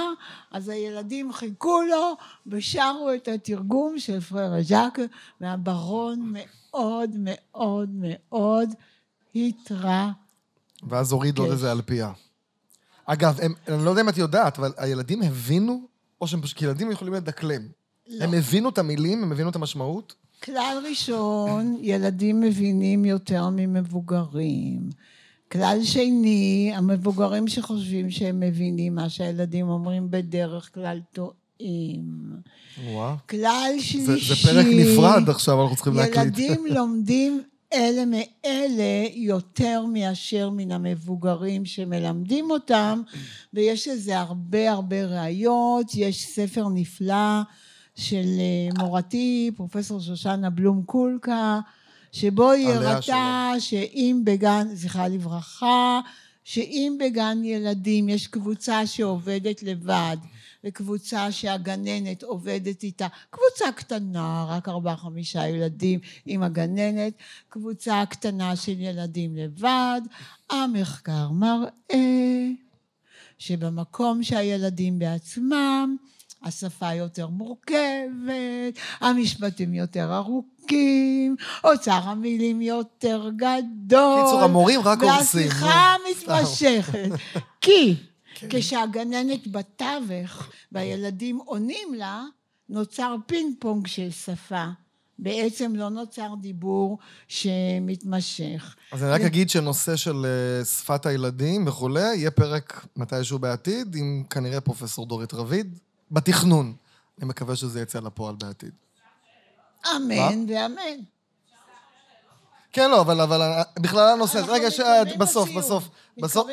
אז הילדים חיכו לו ושרו את התרגום של פררה ז'אק, והברון מאוד מאוד מאוד התרע. ואז הוריד עוד איזה אלפייה. אגב, הם, אני לא יודע אם את יודעת, אבל הילדים הבינו, או שהם פשוט, כי ילדים יכולים לדקלם. לא. הם הבינו את המילים, הם הבינו את המשמעות? כלל ראשון, ילדים מבינים יותר ממבוגרים. כלל שני, המבוגרים שחושבים שהם מבינים מה שהילדים אומרים בדרך כלל טועים. וואו. כלל שלישי... זה, זה פרק נפרד עכשיו, אנחנו צריכים להקליט. ילדים לומדים אלה מאלה יותר מאשר מן המבוגרים שמלמדים אותם, ויש לזה הרבה הרבה ראיות. יש ספר נפלא של אה, מורתי, פרופסור שושנה בלום קולקה, שבו היא הראתה שאם בגן, זכרה לברכה, שאם בגן ילדים יש קבוצה שעובדת לבד וקבוצה שהגננת עובדת איתה, קבוצה קטנה, רק ארבעה חמישה ילדים עם הגננת, קבוצה קטנה של ילדים לבד, המחקר מראה שבמקום שהילדים בעצמם השפה יותר מורכבת, המשפטים יותר ארוכים, אוצר המילים יותר גדול. קיצור, המורים רק הורסים. והשיחה מתמשכת. כי כן. כשהגננת בתווך והילדים עונים לה, נוצר פינג פונג של שפה. בעצם לא נוצר דיבור שמתמשך. אז אני רק אגיד שנושא של אה, שפת הילדים וכולי, יהיה פרק מתישהו בעתיד, עם כנראה פרופסור דורית רביד, בתכנון. אני מקווה שזה יצא לפועל בעתיד. אמן ואמן. כן, לא, אבל, אבל בכלל הנושא, רגע, שאת, בסוף, בסוף, בסוף,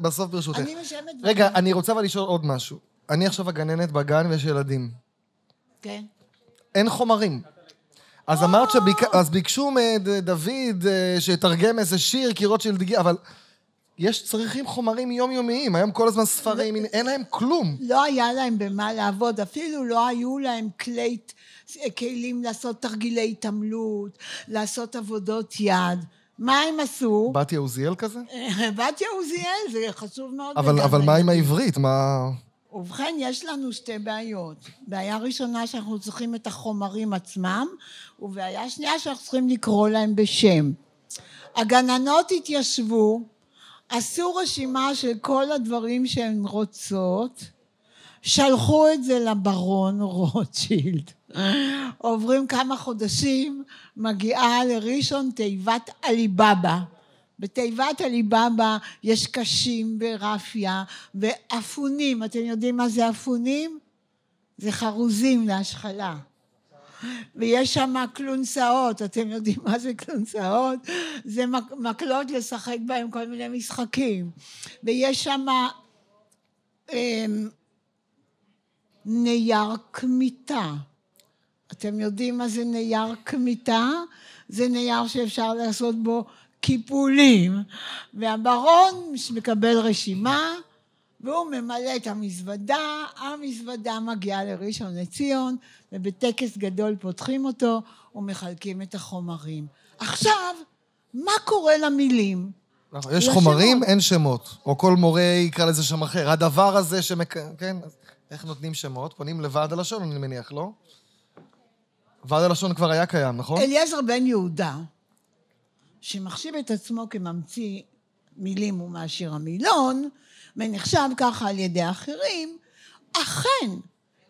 בסוף ברשותך. אני משלמת... רגע, אני רוצה אבל לשאול עוד משהו. אני עכשיו הגננת בגן ויש ילדים. כן. אין חומרים. אז אמרת שביקשו מדוד אה, שיתרגם איזה שיר, קירות של דגי, אבל יש, צריכים חומרים יומיומיים, היום כל הזמן ספרים, אין להם כלום. לא היה להם במה לעבוד, אפילו לא היו להם כלי, כלים לעשות תרגילי התעמלות, לעשות עבודות יד. מה הם עשו? בתיה עוזיאל כזה? בתיה עוזיאל, זה חשוב מאוד. אבל, אבל מה עם העברית? מה... ובכן, יש לנו שתי בעיות. בעיה ראשונה שאנחנו צריכים את החומרים עצמם, ובעיה שנייה שאנחנו צריכים לקרוא להם בשם. הגננות התיישבו עשו רשימה של כל הדברים שהן רוצות, שלחו את זה לברון רוטשילד. עוברים כמה חודשים, מגיעה לראשון תיבת עליבאבא. בתיבת עליבאבא יש קשים ורפיה ואפונים. אתם יודעים מה זה אפונים? זה חרוזים להשחלה. ויש שם כלונסאות, אתם יודעים מה זה כלונסאות? זה מקלות לשחק בהם כל מיני משחקים. ויש שם אמ, נייר כמיתה. אתם יודעים מה זה נייר כמיתה? זה נייר שאפשר לעשות בו קיפולים. והברון מקבל רשימה והוא ממלא את המזוודה, המזוודה מגיעה לראשון לציון, ובטקס גדול פותחים אותו ומחלקים את החומרים. עכשיו, מה קורה למילים? נכון, יש חומרים, אין שמות. או כל מורה יקרא לזה שם אחר. הדבר הזה שמק... כן? איך נותנים שמות? פונים לוועד הלשון, אני מניח, לא? ועד הלשון כבר היה קיים, נכון? אליעזר בן יהודה, שמחשיב את עצמו כממציא מילים ומעשיר המילון, ונחשב ככה על ידי אחרים, אכן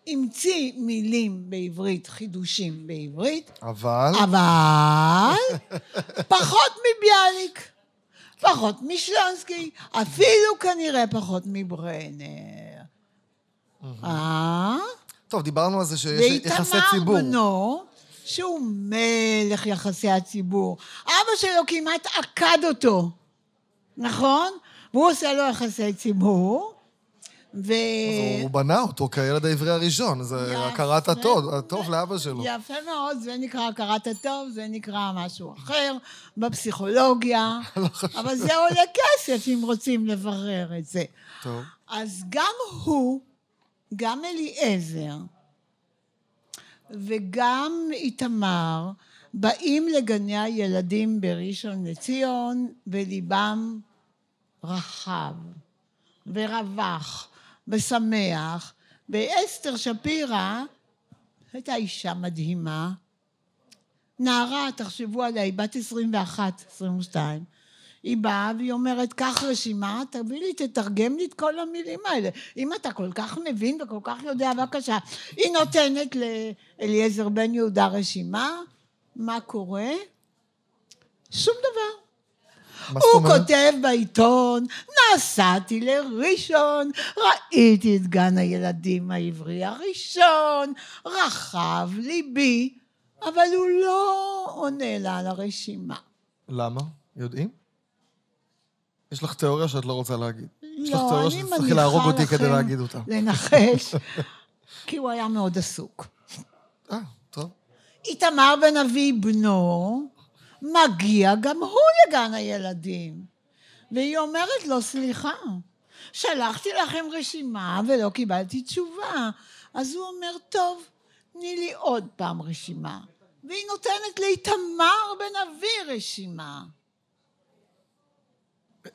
המציא מילים בעברית, חידושים בעברית. אבל? אבל פחות מביאליק, פחות משלונסקי, אפילו כנראה פחות מברנר. אה? טוב, דיברנו על זה שיש יחסי ציבור. ואיתמר בנו, שהוא מלך יחסי הציבור. אבא שלו כמעט עקד אותו, נכון? והוא עושה לו יחסי ציבור, ו... אז הוא בנה אותו כילד העברי הראשון, זה הכרת הטוב, הטוב לאבא שלו. יפה מאוד, זה נקרא הכרת הטוב, זה נקרא משהו אחר בפסיכולוגיה, לא אבל זה עולה כסף אם רוצים לברר את זה. טוב. אז גם הוא גם אליעזר וגם איתמר באים לגני הילדים בראשון לציון וליבם רחב ורווח ושמח. ואסתר שפירא הייתה אישה מדהימה, נערה, תחשבו עליה, היא בת 21, 22. היא באה והיא אומרת, קח רשימה, תביא לי, תתרגם לי את כל המילים האלה. אם אתה כל כך מבין וכל כך יודע, בבקשה. היא נותנת לאליעזר בן יהודה רשימה, מה קורה? שום דבר. הוא כותב בעיתון, נסעתי לראשון, ראיתי את גן הילדים העברי הראשון, רחב ליבי, אבל הוא לא עונה לה על הרשימה. למה? יודעים? יש לך תיאוריה שאת לא רוצה להגיד. לא, יש לך תיאוריה אני שתצטרכי להרוג מניחה אותי כדי לכם להגיד אותה. לנחש, כי הוא היה מאוד עסוק. אה, טוב. איתמר בן אבי בנו, מגיע גם הוא לגן הילדים. והיא אומרת לו, סליחה, שלחתי לכם רשימה ולא קיבלתי תשובה. אז הוא אומר, טוב, תני לי עוד פעם רשימה. והיא נותנת לאיתמר בן אבי רשימה.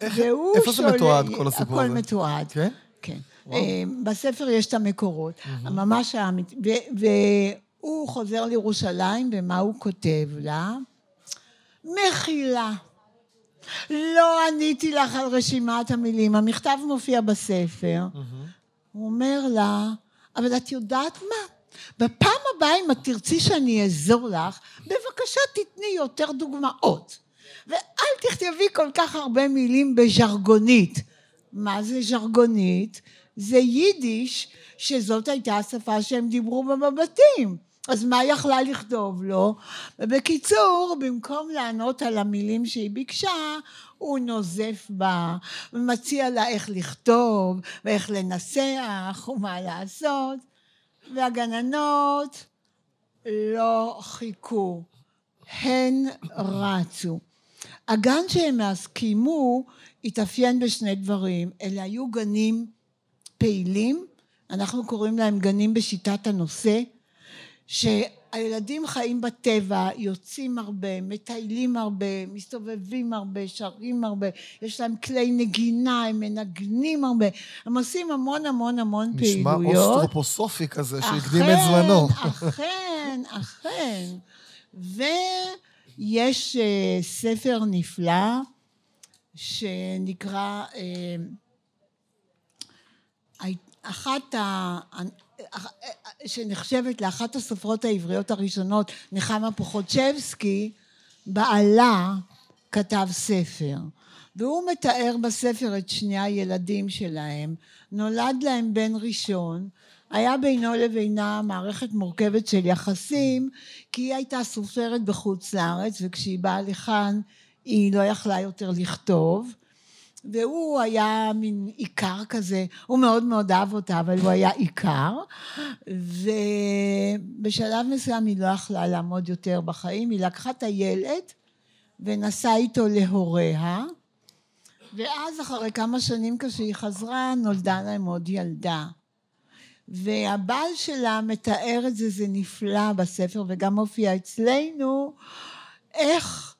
איך- איפה זה שואל- מתועד, כל הסיפור הזה? הכל מתועד. כן? כן. וואו. אה, בספר יש את המקורות, ממש האמיתי. והוא חוזר לירושלים, ומה הוא כותב לה? מחילה. לא עניתי לך על רשימת המילים, המכתב מופיע בספר. הוא אומר לה, אבל את יודעת מה? בפעם הבאה, אם את תרצי שאני אעזור לך, בבקשה תתני יותר דוגמאות. ואל תכתבי כל כך הרבה מילים בז'רגונית. מה זה ז'רגונית? זה יידיש, שזאת הייתה השפה שהם דיברו בה בבתים. אז מה יכלה לכתוב לו? ובקיצור, במקום לענות על המילים שהיא ביקשה, הוא נוזף בה, ומציע לה איך לכתוב, ואיך לנסח, ומה לעשות. והגננות לא חיכו, הן רצו. הגן שהם אז קיימו התאפיין בשני דברים, אלה היו גנים פעילים, אנחנו קוראים להם גנים בשיטת הנושא, שהילדים חיים בטבע, יוצאים הרבה, מטיילים הרבה, מסתובבים הרבה, שרים הרבה, יש להם כלי נגינה, הם מנגנים הרבה, הם עושים המון המון המון נשמע פעילויות. אוסטרופוסופי כזה, שהקדים את זמנו. אכן, אכן. ויש אה, ספר נפלא שנקרא, אה, אחת ה... שנחשבת לאחת הסופרות העבריות הראשונות, נחמה פוחוצ'בסקי, בעלה כתב ספר. והוא מתאר בספר את שני הילדים שלהם. נולד להם בן ראשון, היה בינו לבינה מערכת מורכבת של יחסים, כי היא הייתה סופרת בחוץ לארץ, וכשהיא באה לכאן היא לא יכלה יותר לכתוב. והוא היה מין עיקר כזה, הוא מאוד מאוד אהב אותה, אבל הוא היה עיקר, ובשלב מסוים היא לא יכלה לעמוד יותר בחיים, היא לקחה את הילד ונסעה איתו להוריה, ואז אחרי כמה שנים כשהיא חזרה, נולדה להם עוד ילדה. והבעל שלה מתאר את זה, זה נפלא בספר, וגם מופיע אצלנו, איך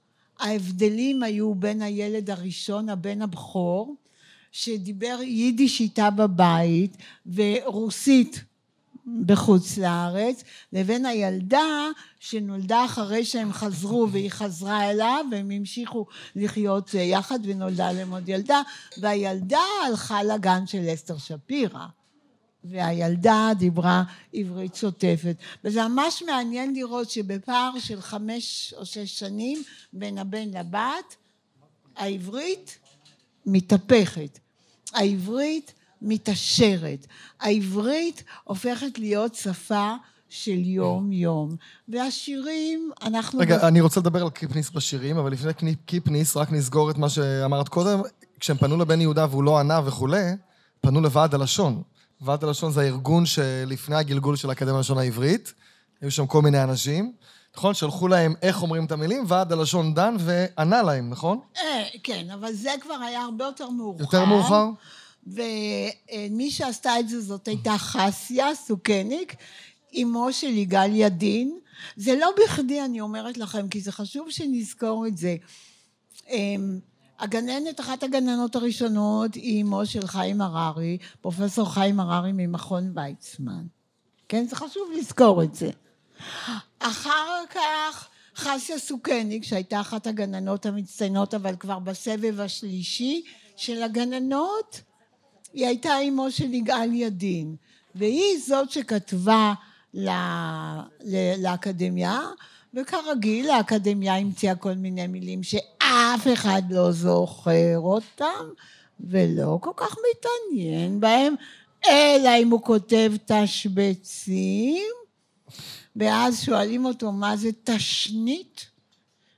ההבדלים היו בין הילד הראשון, הבן הבכור, שדיבר יידיש איתה בבית, ורוסית בחוץ לארץ, לבין הילדה שנולדה אחרי שהם חזרו והיא חזרה אליו והם המשיכו לחיות יחד ונולדה להם עוד ילדה והילדה הלכה לגן של אסתר שפירא והילדה דיברה עברית שוטפת וזה ממש מעניין לראות שבפער של חמש או שש שנים בין הבן לבת העברית מתהפכת העברית מתעשרת. העברית הופכת להיות שפה של יום-יום. והשירים, אנחנו... רגע, אני רוצה לדבר על קיפניס בשירים, אבל לפני קיפניס, רק נסגור את מה שאמרת קודם. כשהם פנו לבן יהודה והוא לא ענה וכולי, פנו לוועד הלשון. ועד הלשון זה הארגון שלפני הגלגול של האקדמיה ללשון העברית. היו שם כל מיני אנשים. נכון? שלחו להם איך אומרים את המילים, ועד הלשון דן וענה להם, נכון? אה, כן, אבל זה כבר היה הרבה יותר מאוחר. יותר מאוחר? ומי שעשתה את זה זאת הייתה חסיה סוכניק, אמו של יגאל ידין. זה לא בכדי אני אומרת לכם, כי זה חשוב שנזכור את זה. הגננת, אחת הגננות הראשונות היא אמו של חיים הררי, פרופסור חיים הררי ממכון ויצמן. כן? זה חשוב לזכור את זה. אחר כך חסיה סוכניק, שהייתה אחת הגננות המצטיינות, אבל כבר בסבב השלישי של הגננות, היא הייתה אמו של יגאל ידין, והיא זאת שכתבה לה, לאקדמיה, וכרגיל האקדמיה המציאה כל מיני מילים שאף אחד לא זוכר אותם, ולא כל כך מתעניין בהם, אלא אם הוא כותב תשבצים, ואז שואלים אותו מה זה תשנית,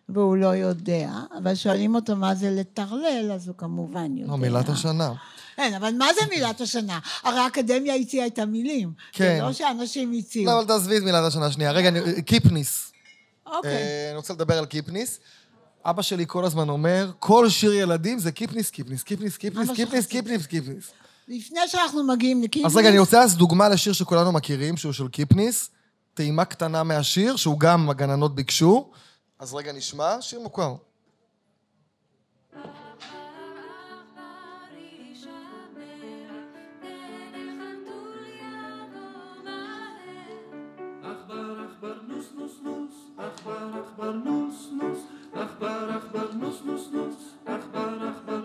והוא לא יודע, אבל שואלים אותו מה זה לטרלל, אז הוא כמובן יודע. מילת השנה. כן, אבל מה זה מילת השנה? הרי האקדמיה הציעה את המילים. כן. זה לא שאנשים הציעו. לא, אבל תעזבי את מילת השנה שנייה. רגע, קיפניס. אוקיי. אה, אני רוצה לדבר על קיפניס. אבא שלי כל הזמן אומר, כל שיר ילדים זה קיפניס, קיפניס, קיפניס, קיפניס, קיפניס, קיפניס, קיפניס. לפני שאנחנו מגיעים לקיפניס... אז רגע, אני רוצה אז דוגמה לשיר שכולנו מכירים, שהוא של קיפניס. טעימה קטנה מהשיר, שהוא גם הגננות ביקשו. אז רגע, נשמע, שיר מוכר.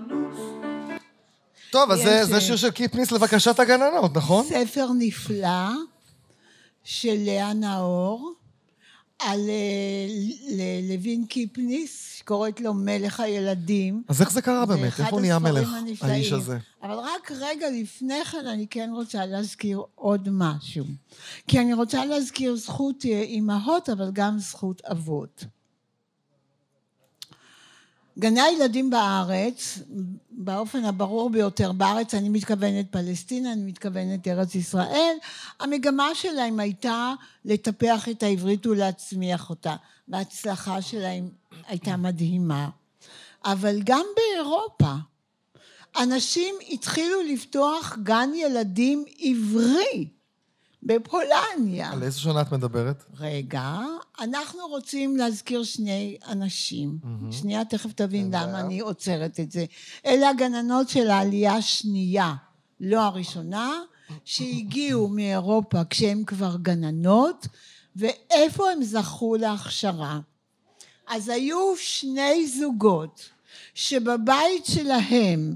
נוס. טוב, אז זה- יש, זה אה, שיר של קיפניס לבקשת הגננות, נכון? ספר נפלא של לאה נאור, על אה, לוין קיפניס, שקוראת לו מלך הילדים. אז איך זה קרה באמת? איך הוא נהיה מלך, הנפלאים. האיש הזה? אבל רק רגע לפני כן אני כן רוצה להזכיר עוד משהו. כי אני רוצה להזכיר זכות אה, אימהות, אבל גם זכות אבות. גני הילדים בארץ, באופן הברור ביותר, בארץ אני מתכוונת פלסטינה, אני מתכוונת ארץ ישראל, המגמה שלהם הייתה לטפח את העברית ולהצמיח אותה, וההצלחה שלהם הייתה מדהימה. אבל גם באירופה, אנשים התחילו לפתוח גן ילדים עברי בפולניה. על איזה שנה את מדברת? רגע, אנחנו רוצים להזכיר שני אנשים. שנייה, תכף תבין. למה אני עוצרת את זה. אלה הגננות של העלייה השנייה, לא הראשונה, שהגיעו מאירופה כשהן כבר גננות, ואיפה הם זכו להכשרה. אז היו שני זוגות שבבית שלהם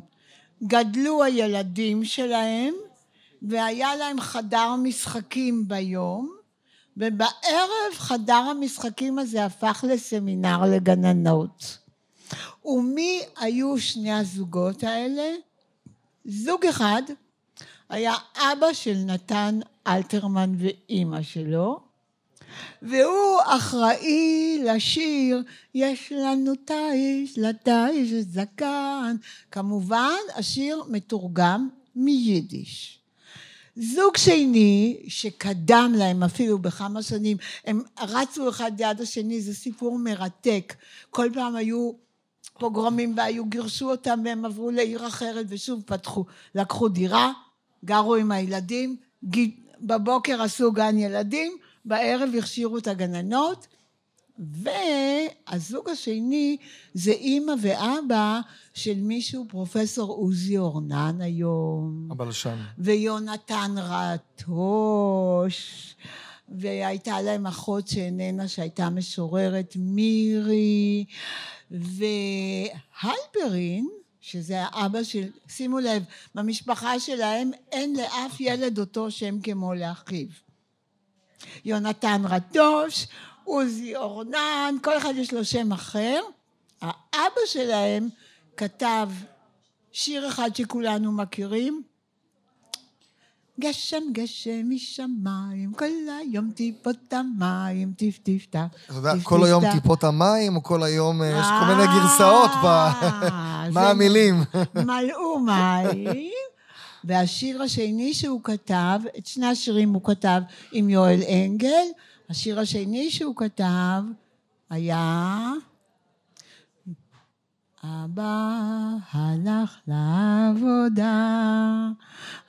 גדלו הילדים שלהם, והיה להם חדר משחקים ביום, ובערב חדר המשחקים הזה הפך לסמינר לגננות. ומי היו שני הזוגות האלה? זוג אחד היה אבא של נתן אלתרמן ואימא שלו, והוא אחראי לשיר "יש לנו תיש, לתיש זקן". כמובן, השיר מתורגם מיידיש. זוג שני, שקדם להם אפילו בכמה שנים, הם רצו אחד ליד השני, זה סיפור מרתק. כל פעם היו פוגרומים והיו, גירשו אותם והם עברו לעיר אחרת ושוב פתחו, לקחו דירה, גרו עם הילדים, בבוקר עשו גן ילדים, בערב הכשירו את הגננות, והזוג השני זה אימא ואבא של מישהו, פרופסור עוזי אורנן היום. הבלשן. ויונתן רטוש, והייתה להם אחות שאיננה, שהייתה משוררת מירי, והלפרין, שזה האבא של, שימו לב, במשפחה שלהם אין לאף ילד אותו שם כמו לאחיו. יונתן רטוש, עוזי אורנן, כל אחד יש לו שם אחר. האבא שלהם כתב שיר אחד שכולנו מכירים, גשם גשם משמיים, כל היום טיפות המים, טיף טיף טה. אתה יודע, כל היום. טיפות המים, או כל היום, אה, יש כל אה, מיני גרסאות ב... מה המילים? מלאו מים. והשיר השני שהוא כתב, את שני השירים הוא כתב עם יואל אנגל, השיר השני שהוא כתב היה אבא הלך לעבודה,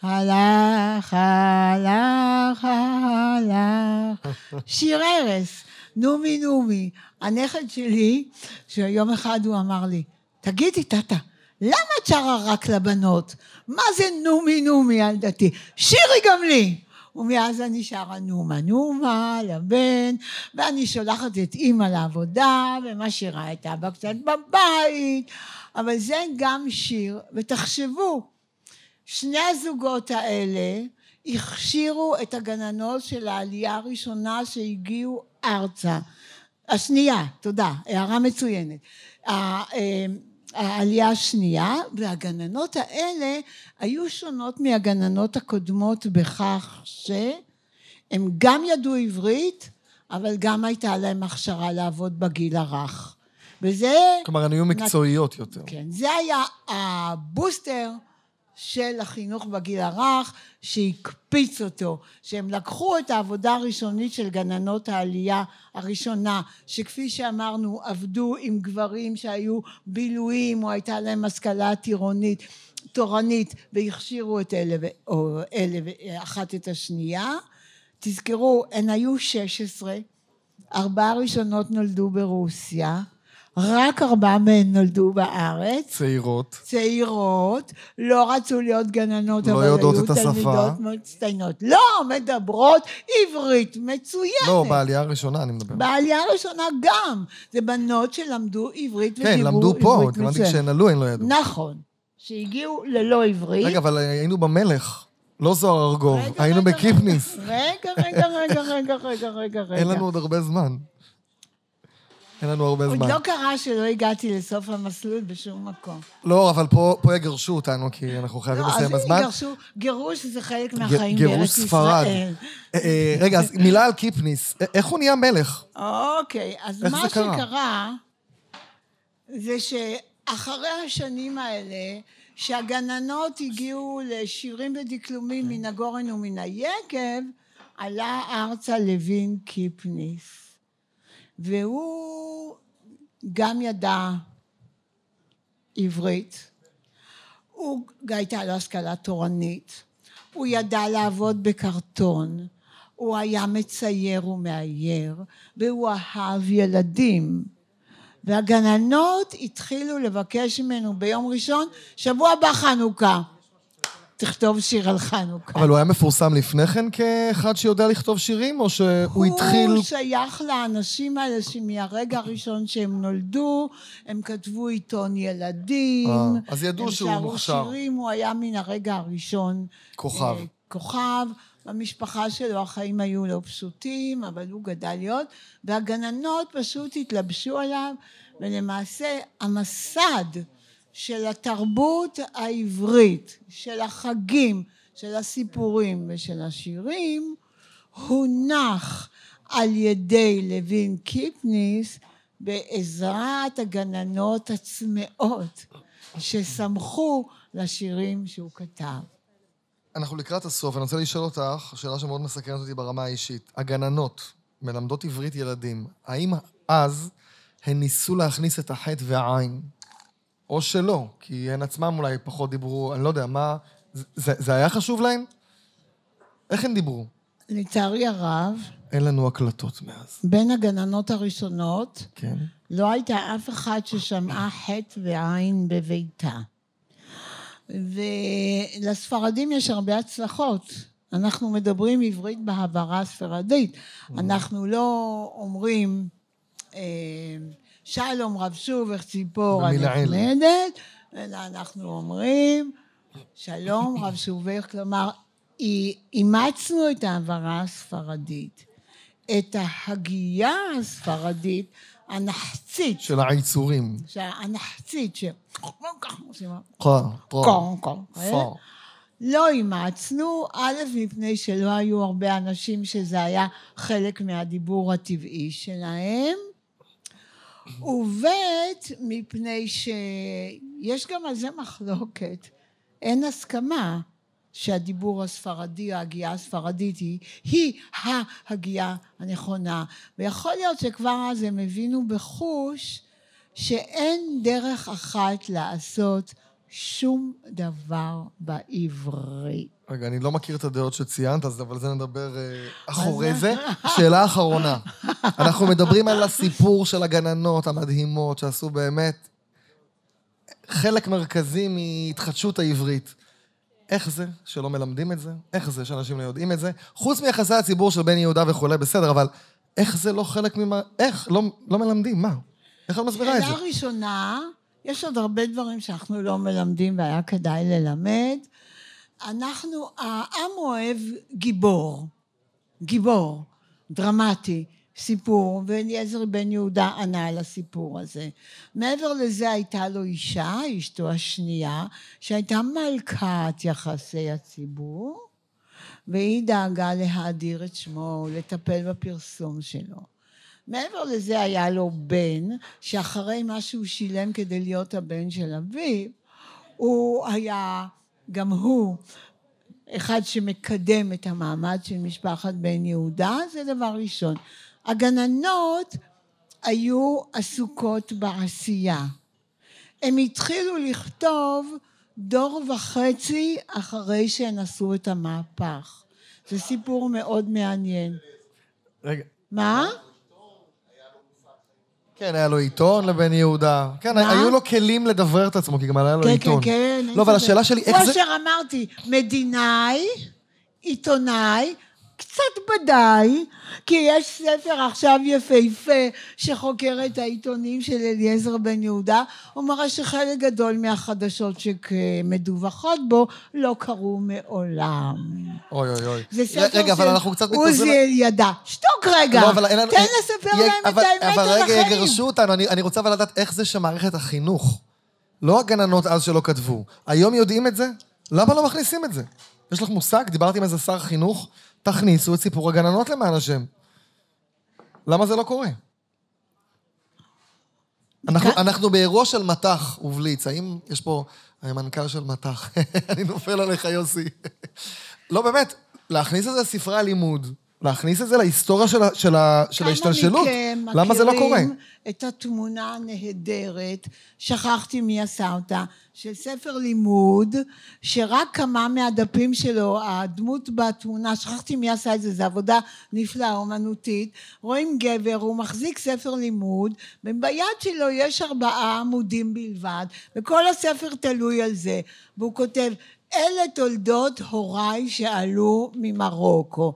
הלך, הלך, הלך. שיר ערש, נומי נומי. הנכד שלי, שיום אחד הוא אמר לי, תגידי, טאטה, למה את שרה רק לבנות? מה זה נומי נומי ילדתי? שירי גם לי! ומאז אני שרה נומה נומה לבן, ואני שולחת את אימא לעבודה, ומשאירה את אבא קצת בבית, אבל זה גם שיר, ותחשבו, שני הזוגות האלה הכשירו את הגננות של העלייה הראשונה שהגיעו ארצה. השנייה, תודה, הערה מצוינת. העלייה השנייה, והגננות האלה היו שונות מהגננות הקודמות בכך שהם גם ידעו עברית, אבל גם הייתה להם הכשרה לעבוד בגיל הרך. וזה... כלומר, הן היו מקצועיות יותר. כן, זה היה הבוסטר של החינוך בגיל הרך שהקפיץ אותו, שהם לקחו את העבודה הראשונית של גננות העלייה הראשונה, שכפי שאמרנו עבדו עם גברים שהיו בילויים או הייתה להם השכלה טירונית, תורנית והכשירו את אלה, או אלה אחת את השנייה. תזכרו, הן היו 16, ארבעה ראשונות נולדו ברוסיה, רק ארבעה מהן נולדו בארץ. צעירות. צעירות, לא רצו להיות גננות, לא אבל היו. תלמידות מצטיינות. לא, מדברות עברית מצוינת. לא, בעלייה הראשונה אני מדבר. בעלייה הראשונה גם. זה בנות שלמדו עברית כן, ודיברו למדו פה, עברית התכוונתי מצוינת. כשהן עלו, הן לא ידעו. נכון. שהגיעו ללא עברית. רגע, אבל היינו במלך, לא זוהר ארגוב, היינו בקיפניס. רגע, רגע, רגע, רגע, רגע, רגע. אין לנו עוד הרבה זמן. אין לנו הרבה עוד זמן. לא קרה שלא הגעתי לסוף המסלול בשום מקום. לא, אבל פה פה יגרשו אותנו, כי אנחנו חייבים לא, אז לסיים אם בזמן. יגרשו, גירוש זה חלק מהחיים גירוש בארץ ספרד. ישראל. אה, אה, רגע, אז מילה על קיפניס. א- איך הוא נהיה מלך? אוקיי, אז מה זה קרה? שקרה זה שאחרי השנים האלה, שהגננות הגיעו לשירים ודקלומים מן הגורן ומן היקב, עלה ארצה לוין קיפניס. והוא גם ידע עברית, הוא, הייתה לו השכלה תורנית, הוא ידע לעבוד בקרטון, הוא היה מצייר ומאייר, והוא אהב ילדים. והגננות התחילו לבקש ממנו ביום ראשון, שבוע הבא חנוכה. תכתוב שיר על חנוכה. אבל הוא היה מפורסם לפני כן כאחד שיודע לכתוב שירים, או שהוא התחיל... הוא שייך לאנשים האלה שמהרגע הראשון שהם נולדו, הם כתבו עיתון ילדים. אה, אז ידעו שהוא הם מוכשר. שרו שירים, הוא היה מן הרגע הראשון. כוכב. אה, כוכב. במשפחה שלו החיים היו לא פשוטים, אבל הוא גדל להיות, והגננות פשוט התלבשו עליו, ולמעשה המסד של התרבות העברית, של החגים, של הסיפורים ושל השירים, הונח על ידי לוין קיפניס בעזרת הגננות הצמאות ששמחו לשירים שהוא כתב. אנחנו לקראת הסוף, אני רוצה לשאול אותך, שאלה שמאוד מסקרנת אותי ברמה האישית. הגננות מלמדות עברית ילדים, האם אז הן ניסו להכניס את החטא והעין? או שלא, כי הן עצמן אולי פחות דיברו, אני לא יודע, מה... זה, זה היה חשוב להן? איך הן דיברו? לצערי הרב, אין לנו הקלטות מאז. בין הגננות הראשונות כן. לא הייתה אף אחת ששמעה חטא ועין בביתה. ולספרדים יש הרבה הצלחות. אנחנו מדברים עברית בהברה הספרדית. אנחנו לא אומרים אה, שלום רב שובך ציפור במילעיל. הנחמדת, אלא אנחנו אומרים שלום רב שובך, כלומר אי- אימצנו את ההברה הספרדית. את ההגייה הספרדית הנחצית, של העיצורים. הנחצית, ש... פה. לא אימצנו, א', מפני שלא היו הרבה אנשים שזה היה חלק מהדיבור הטבעי שלהם, וב', מפני שיש גם על זה מחלוקת. אין הסכמה שהדיבור הספרדי, ההגייה הספרדית היא, היא ההגייה הנכונה. ויכול להיות שכבר אז הם הבינו בחוש שאין דרך אחת לעשות שום דבר בעברית. רגע, אני לא מכיר את הדעות שציינת, אז אבל זה נדבר אה, אחורי זה. שאלה אחרונה. אנחנו מדברים על הסיפור של הגננות המדהימות, שעשו באמת חלק מרכזי מהתחדשות העברית. איך זה שלא מלמדים את זה? איך זה שאנשים לא יודעים את זה? חוץ מיחסי הציבור של בן יהודה וכולי, בסדר, אבל איך זה לא חלק ממה... איך? לא, לא מלמדים, מה? איך את מסבירה את זה? שאלה ראשונה, יש עוד הרבה דברים שאנחנו לא מלמדים והיה כדאי ללמד. אנחנו, העם אוהב גיבור, גיבור, דרמטי, סיפור, ואליעזר בן יהודה ענה על הסיפור הזה. מעבר לזה הייתה לו אישה, אשתו השנייה, שהייתה מלכת יחסי הציבור, והיא דאגה להאדיר את שמו, לטפל בפרסום שלו. מעבר לזה היה לו בן, שאחרי מה שהוא שילם כדי להיות הבן של אביו, הוא היה, גם הוא, אחד שמקדם את המעמד של משפחת בן יהודה, זה דבר ראשון. הגננות היו עסוקות בעשייה. הם התחילו לכתוב דור וחצי אחרי שהן עשו את המהפך. זה סיפור מאוד מעניין. רגע. מה? כן, היה לו עיתון לבן יהודה. כן, מה? היו לו כלים לדברר את עצמו, כי גם היה לו כן, כן, עיתון. כן. לא, אבל השאלה שלי, איך זה... אשר אמרתי, מדינאי, עיתונאי, קצת בדאי, כי יש ספר עכשיו יפהפה שחוקר את העיתונים של אליעזר בן יהודה, הוא מראה שחלק גדול מהחדשות שמדווחות בו לא קרו מעולם. אוי, אוי, אוי. זה ספר רגע, אבל אנחנו קצת מתפזרים... עוזי אלידע. שתוק רגע, לא, אבל. תן לספר י- להם את אבל- האמת אבל על רגע, החיים. יגרשו אותנו, אני, אני רוצה אבל לדעת איך זה שמערכת החינוך, לא הגננות אז שלא כתבו, היום יודעים את זה? למה לא מכניסים את זה? יש לך מושג? דיברתי עם איזה שר חינוך, תכניסו את סיפור הגננות למען השם. למה זה לא קורה? אנחנו, כאן- אנחנו באירוע של מטח ובליץ, האם יש פה המנכ"ל של מטח? אני נופל עליך, יוסי. לא, באמת, להכניס את זה לספרי הלימוד, להכניס את זה להיסטוריה של, ה- של, ה- של ההשתלשלות, כמה מכם למה זה לא קורה? מכירים את התמונה הנהדרת, שכחתי מי עשה אותה, של ספר לימוד, שרק כמה מהדפים שלו, הדמות בתמונה, שכחתי מי עשה את זה, זו עבודה נפלאה, אומנותית, רואים גבר, הוא מחזיק ספר לימוד, וביד שלו יש ארבעה עמודים בלבד, וכל הספר תלוי על זה, והוא כותב, אלה תולדות הוריי שעלו ממרוקו.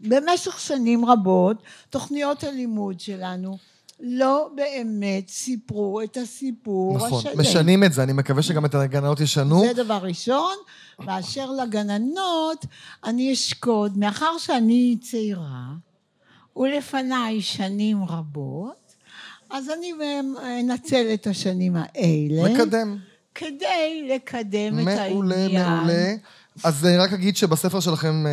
במשך שנים רבות, תוכניות הלימוד שלנו לא באמת סיפרו את הסיפור נכון, השלם. משנים את זה, אני מקווה שגם את הגננות ישנו. זה דבר ראשון. באשר לגננות, אני אשקוד, מאחר שאני צעירה, ולפניי שנים רבות, אז אני אנצל את השנים האלה. מקדם. כדי לקדם את מעולה, העניין. מעולה. אז אני רק אגיד שבספר שלכם אה,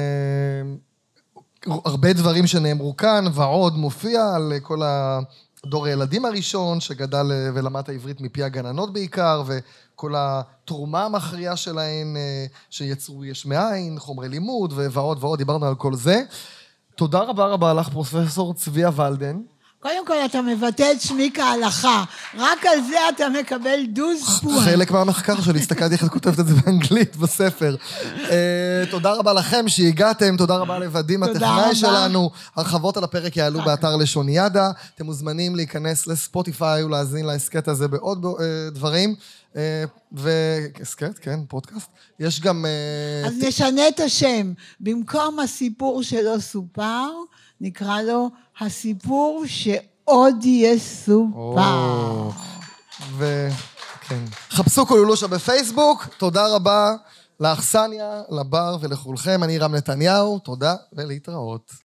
הרבה דברים שנאמרו כאן, ועוד מופיע על כל הדור הילדים הראשון, שגדל אה, ולמד את העברית מפי הגננות בעיקר, וכל התרומה המכריעה שלהן, אה, שיצרו יש מאין, חומרי לימוד, ועוד ועוד, דיברנו על כל זה. תודה רבה רבה לך, פרופסור צביה ולדן. קודם כל, אתה מבטא את שמי כהלכה. רק על זה אתה מקבל דוז פועה. חלק מהמחקר שלי, הסתכלתי איך את כותבת את זה באנגלית בספר. אה, תודה רבה לכם שהגעתם, תודה רבה לוודים תודה הטכנאי. שלנו. הרחבות על הפרק יעלו באתר לשוניאדה. אתם מוזמנים להיכנס לספוטיפיי ולהאזין להסכת הזה בעוד אה, דברים. אה, והסכת, כן, פודקאסט. יש גם... אז נשנה את השם. במקום הסיפור שלא סופר, נקרא לו הסיפור שעוד יסופר. ו... כן. חפשו קולולושה בפייסבוק, תודה רבה לאכסניה, לבר ולכולכם. אני רם נתניהו, תודה ולהתראות.